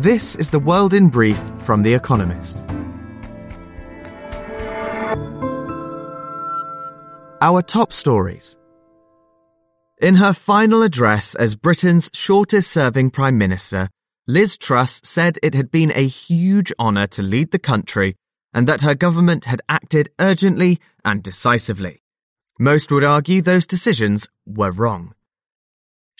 This is the world in brief from The Economist. Our top stories. In her final address as Britain's shortest serving Prime Minister, Liz Truss said it had been a huge honour to lead the country and that her government had acted urgently and decisively. Most would argue those decisions were wrong.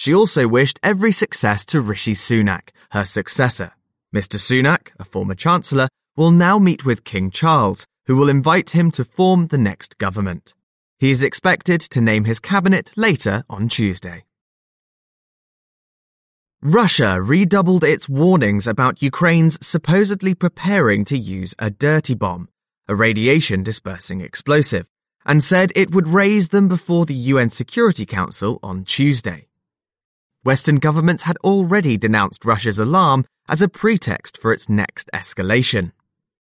She also wished every success to Rishi Sunak, her successor. Mr. Sunak, a former Chancellor, will now meet with King Charles, who will invite him to form the next government. He is expected to name his cabinet later on Tuesday. Russia redoubled its warnings about Ukraine's supposedly preparing to use a dirty bomb, a radiation dispersing explosive, and said it would raise them before the UN Security Council on Tuesday. Western governments had already denounced Russia's alarm as a pretext for its next escalation.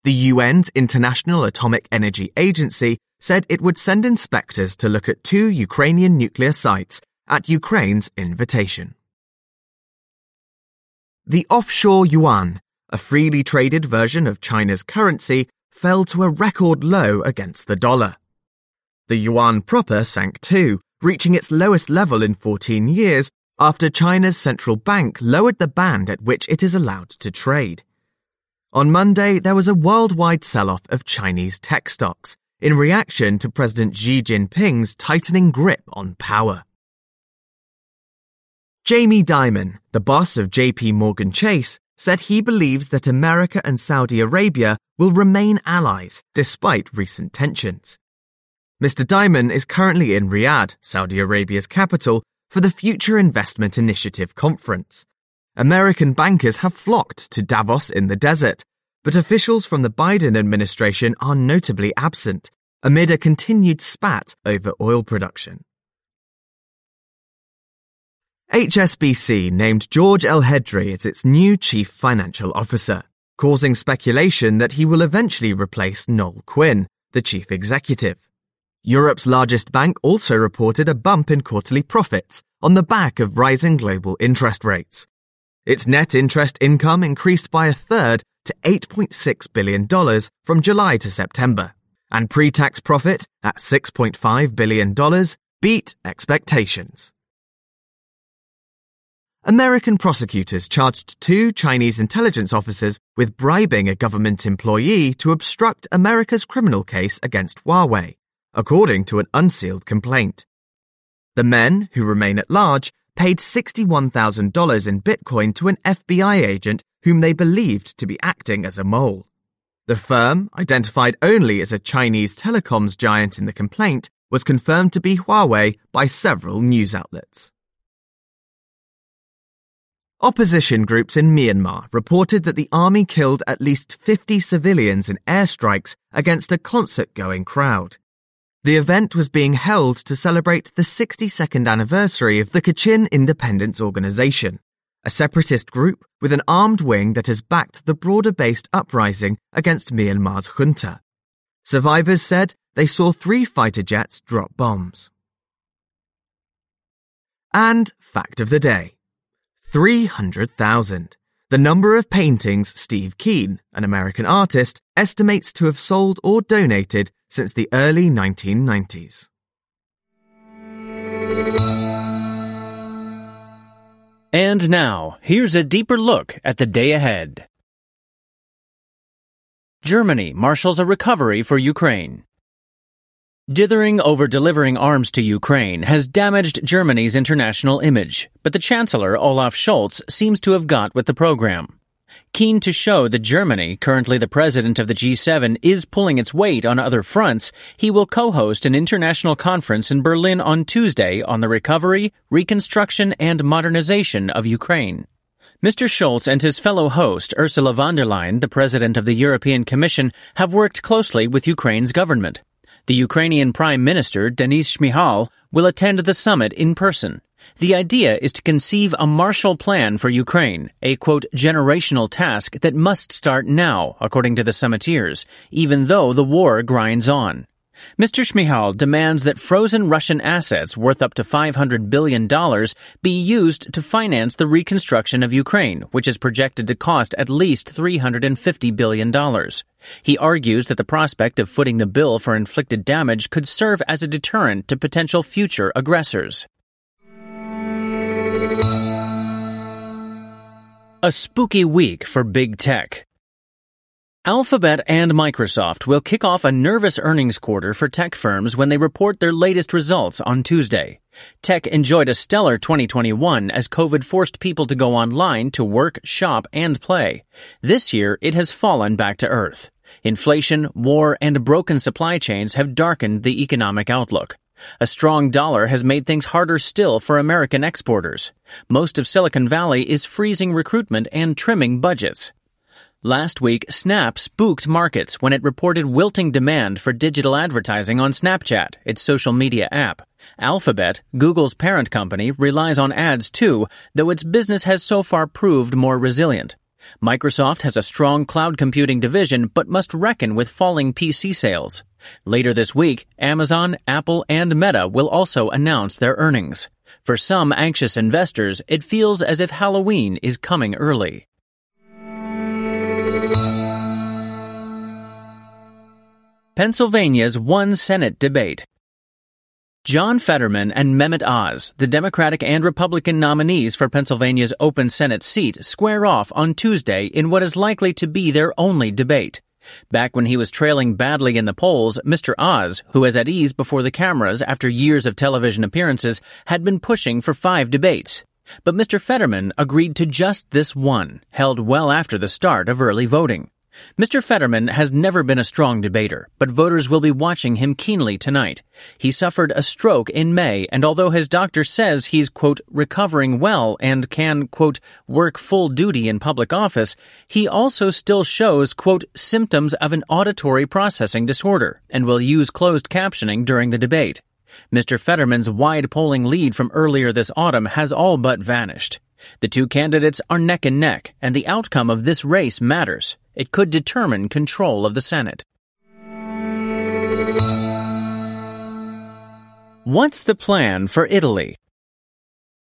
The UN's International Atomic Energy Agency said it would send inspectors to look at two Ukrainian nuclear sites at Ukraine's invitation. The offshore yuan, a freely traded version of China's currency, fell to a record low against the dollar. The yuan proper sank too, reaching its lowest level in 14 years after China's central bank lowered the band at which it is allowed to trade. On Monday, there was a worldwide sell off of Chinese tech stocks in reaction to President Xi Jinping's tightening grip on power. Jamie Dimon, the boss of JP Morgan Chase, said he believes that America and Saudi Arabia will remain allies despite recent tensions. Mr. Dimon is currently in Riyadh, Saudi Arabia's capital, for the Future Investment Initiative conference. American bankers have flocked to Davos in the desert, but officials from the Biden administration are notably absent amid a continued spat over oil production. HSBC named George Elhedery as its new chief financial officer, causing speculation that he will eventually replace Noel Quinn, the chief executive. Europe's largest bank also reported a bump in quarterly profits on the back of rising global interest rates. Its net interest income increased by a third to $8.6 billion from July to September, and pre tax profit at $6.5 billion beat expectations. American prosecutors charged two Chinese intelligence officers with bribing a government employee to obstruct America's criminal case against Huawei according to an unsealed complaint. The men, who remain at large, paid $61,000 in Bitcoin to an FBI agent whom they believed to be acting as a mole. The firm, identified only as a Chinese telecoms giant in the complaint, was confirmed to be Huawei by several news outlets. Opposition groups in Myanmar reported that the army killed at least 50 civilians in airstrikes against a concert going crowd. The event was being held to celebrate the 62nd anniversary of the Kachin Independence Organization, a separatist group with an armed wing that has backed the broader based uprising against Myanmar's junta. Survivors said they saw three fighter jets drop bombs. And fact of the day 300,000 the number of paintings Steve Keene, an American artist, estimates to have sold or donated since the early 1990s. And now, here's a deeper look at the day ahead. Germany marshals a recovery for Ukraine. Dithering over delivering arms to Ukraine has damaged Germany's international image, but the Chancellor Olaf Scholz seems to have got with the program. Keen to show that Germany, currently the president of the G7, is pulling its weight on other fronts, he will co-host an international conference in Berlin on Tuesday on the recovery, reconstruction, and modernization of Ukraine. Mr. Scholz and his fellow host, Ursula von der Leyen, the president of the European Commission, have worked closely with Ukraine's government. The Ukrainian Prime Minister, Denis Shmyhal, will attend the summit in person. The idea is to conceive a Marshall Plan for Ukraine, a quote, generational task that must start now, according to the summiteers, even though the war grinds on. Mr. Shmyhal demands that frozen Russian assets worth up to $500 billion be used to finance the reconstruction of Ukraine, which is projected to cost at least $350 billion. He argues that the prospect of footing the bill for inflicted damage could serve as a deterrent to potential future aggressors. A spooky week for big tech. Alphabet and Microsoft will kick off a nervous earnings quarter for tech firms when they report their latest results on Tuesday. Tech enjoyed a stellar 2021 as COVID forced people to go online to work, shop, and play. This year, it has fallen back to earth. Inflation, war, and broken supply chains have darkened the economic outlook. A strong dollar has made things harder still for American exporters. Most of Silicon Valley is freezing recruitment and trimming budgets. Last week, Snap spooked markets when it reported wilting demand for digital advertising on Snapchat, its social media app. Alphabet, Google's parent company, relies on ads too, though its business has so far proved more resilient. Microsoft has a strong cloud computing division but must reckon with falling PC sales. Later this week, Amazon, Apple, and Meta will also announce their earnings. For some anxious investors, it feels as if Halloween is coming early. Pennsylvania's one Senate debate. John Fetterman and Mehmet Oz, the Democratic and Republican nominees for Pennsylvania's open Senate seat, square off on Tuesday in what is likely to be their only debate. Back when he was trailing badly in the polls, Mr. Oz, who is at ease before the cameras after years of television appearances, had been pushing for five debates. But Mr. Fetterman agreed to just this one, held well after the start of early voting. Mr. Fetterman has never been a strong debater, but voters will be watching him keenly tonight. He suffered a stroke in May, and although his doctor says he's, quote, recovering well and can, quote, work full duty in public office, he also still shows, quote, symptoms of an auditory processing disorder and will use closed captioning during the debate. Mr. Fetterman's wide polling lead from earlier this autumn has all but vanished. The two candidates are neck and neck, and the outcome of this race matters. It could determine control of the Senate. What's the plan for Italy?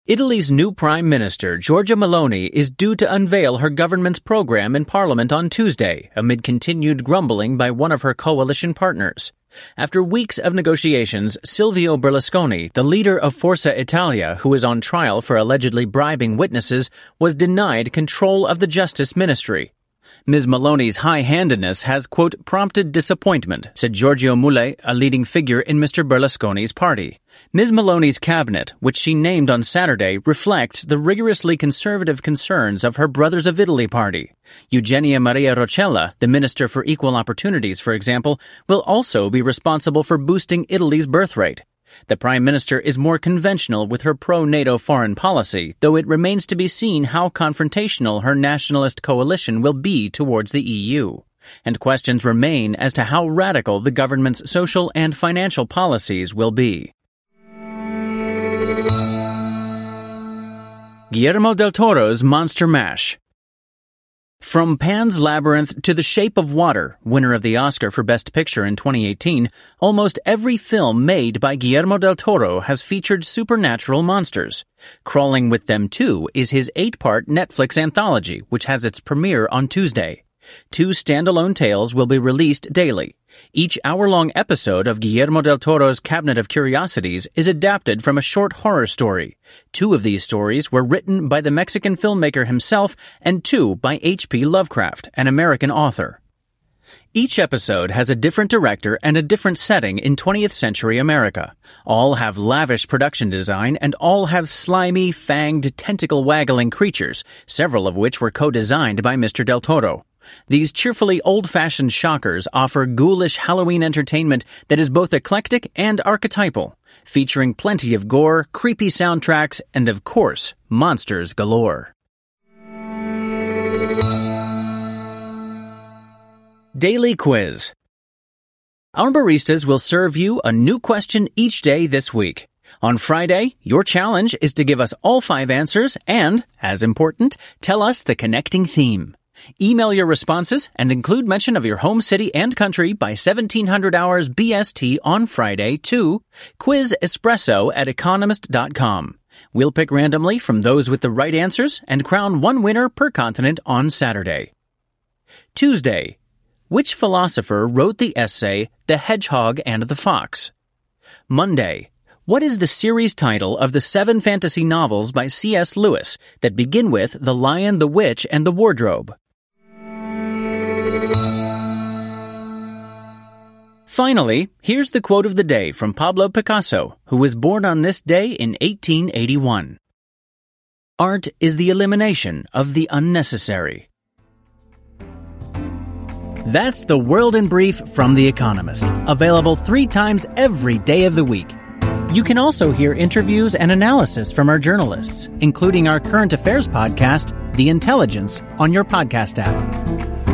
Italy's new Prime Minister, Giorgia Meloni, is due to unveil her government's program in Parliament on Tuesday, amid continued grumbling by one of her coalition partners. After weeks of negotiations, Silvio Berlusconi, the leader of Forza Italia, who is on trial for allegedly bribing witnesses, was denied control of the Justice Ministry. Ms. Meloni's high-handedness has, quote, prompted disappointment, said Giorgio Mulè, a leading figure in Mr. Berlusconi's party. Ms. Meloni's cabinet, which she named on Saturday, reflects the rigorously conservative concerns of her Brothers of Italy party. Eugenia Maria Roccella, the Minister for Equal Opportunities, for example, will also be responsible for boosting Italy's birth rate. The Prime Minister is more conventional with her pro NATO foreign policy, though it remains to be seen how confrontational her nationalist coalition will be towards the EU. And questions remain as to how radical the government's social and financial policies will be. Guillermo del Toro's Monster Mash. From Pan's Labyrinth to The Shape of Water, winner of the Oscar for Best Picture in 2018, almost every film made by Guillermo del Toro has featured supernatural monsters. Crawling with Them Too is his eight-part Netflix anthology, which has its premiere on Tuesday. Two standalone tales will be released daily. Each hour-long episode of Guillermo del Toro's Cabinet of Curiosities is adapted from a short horror story. Two of these stories were written by the Mexican filmmaker himself and two by H.P. Lovecraft, an American author. Each episode has a different director and a different setting in 20th century America. All have lavish production design and all have slimy, fanged, tentacle waggling creatures, several of which were co-designed by Mr. Del Toro. These cheerfully old-fashioned shockers offer ghoulish Halloween entertainment that is both eclectic and archetypal, featuring plenty of gore, creepy soundtracks, and of course, monsters galore. Daily Quiz Our baristas will serve you a new question each day this week. On Friday, your challenge is to give us all five answers and, as important, tell us the connecting theme. Email your responses and include mention of your home city and country by 1700 hours BST on Friday to quizespresso at economist.com. We'll pick randomly from those with the right answers and crown one winner per continent on Saturday. Tuesday. Which philosopher wrote the essay The Hedgehog and the Fox? Monday. What is the series title of the seven fantasy novels by C.S. Lewis that begin with The Lion, the Witch, and the Wardrobe? Finally, here's the quote of the day from Pablo Picasso, who was born on this day in 1881. Art is the elimination of the unnecessary. That's the world in brief from The Economist, available three times every day of the week. You can also hear interviews and analysis from our journalists, including our current affairs podcast, The Intelligence, on your podcast app.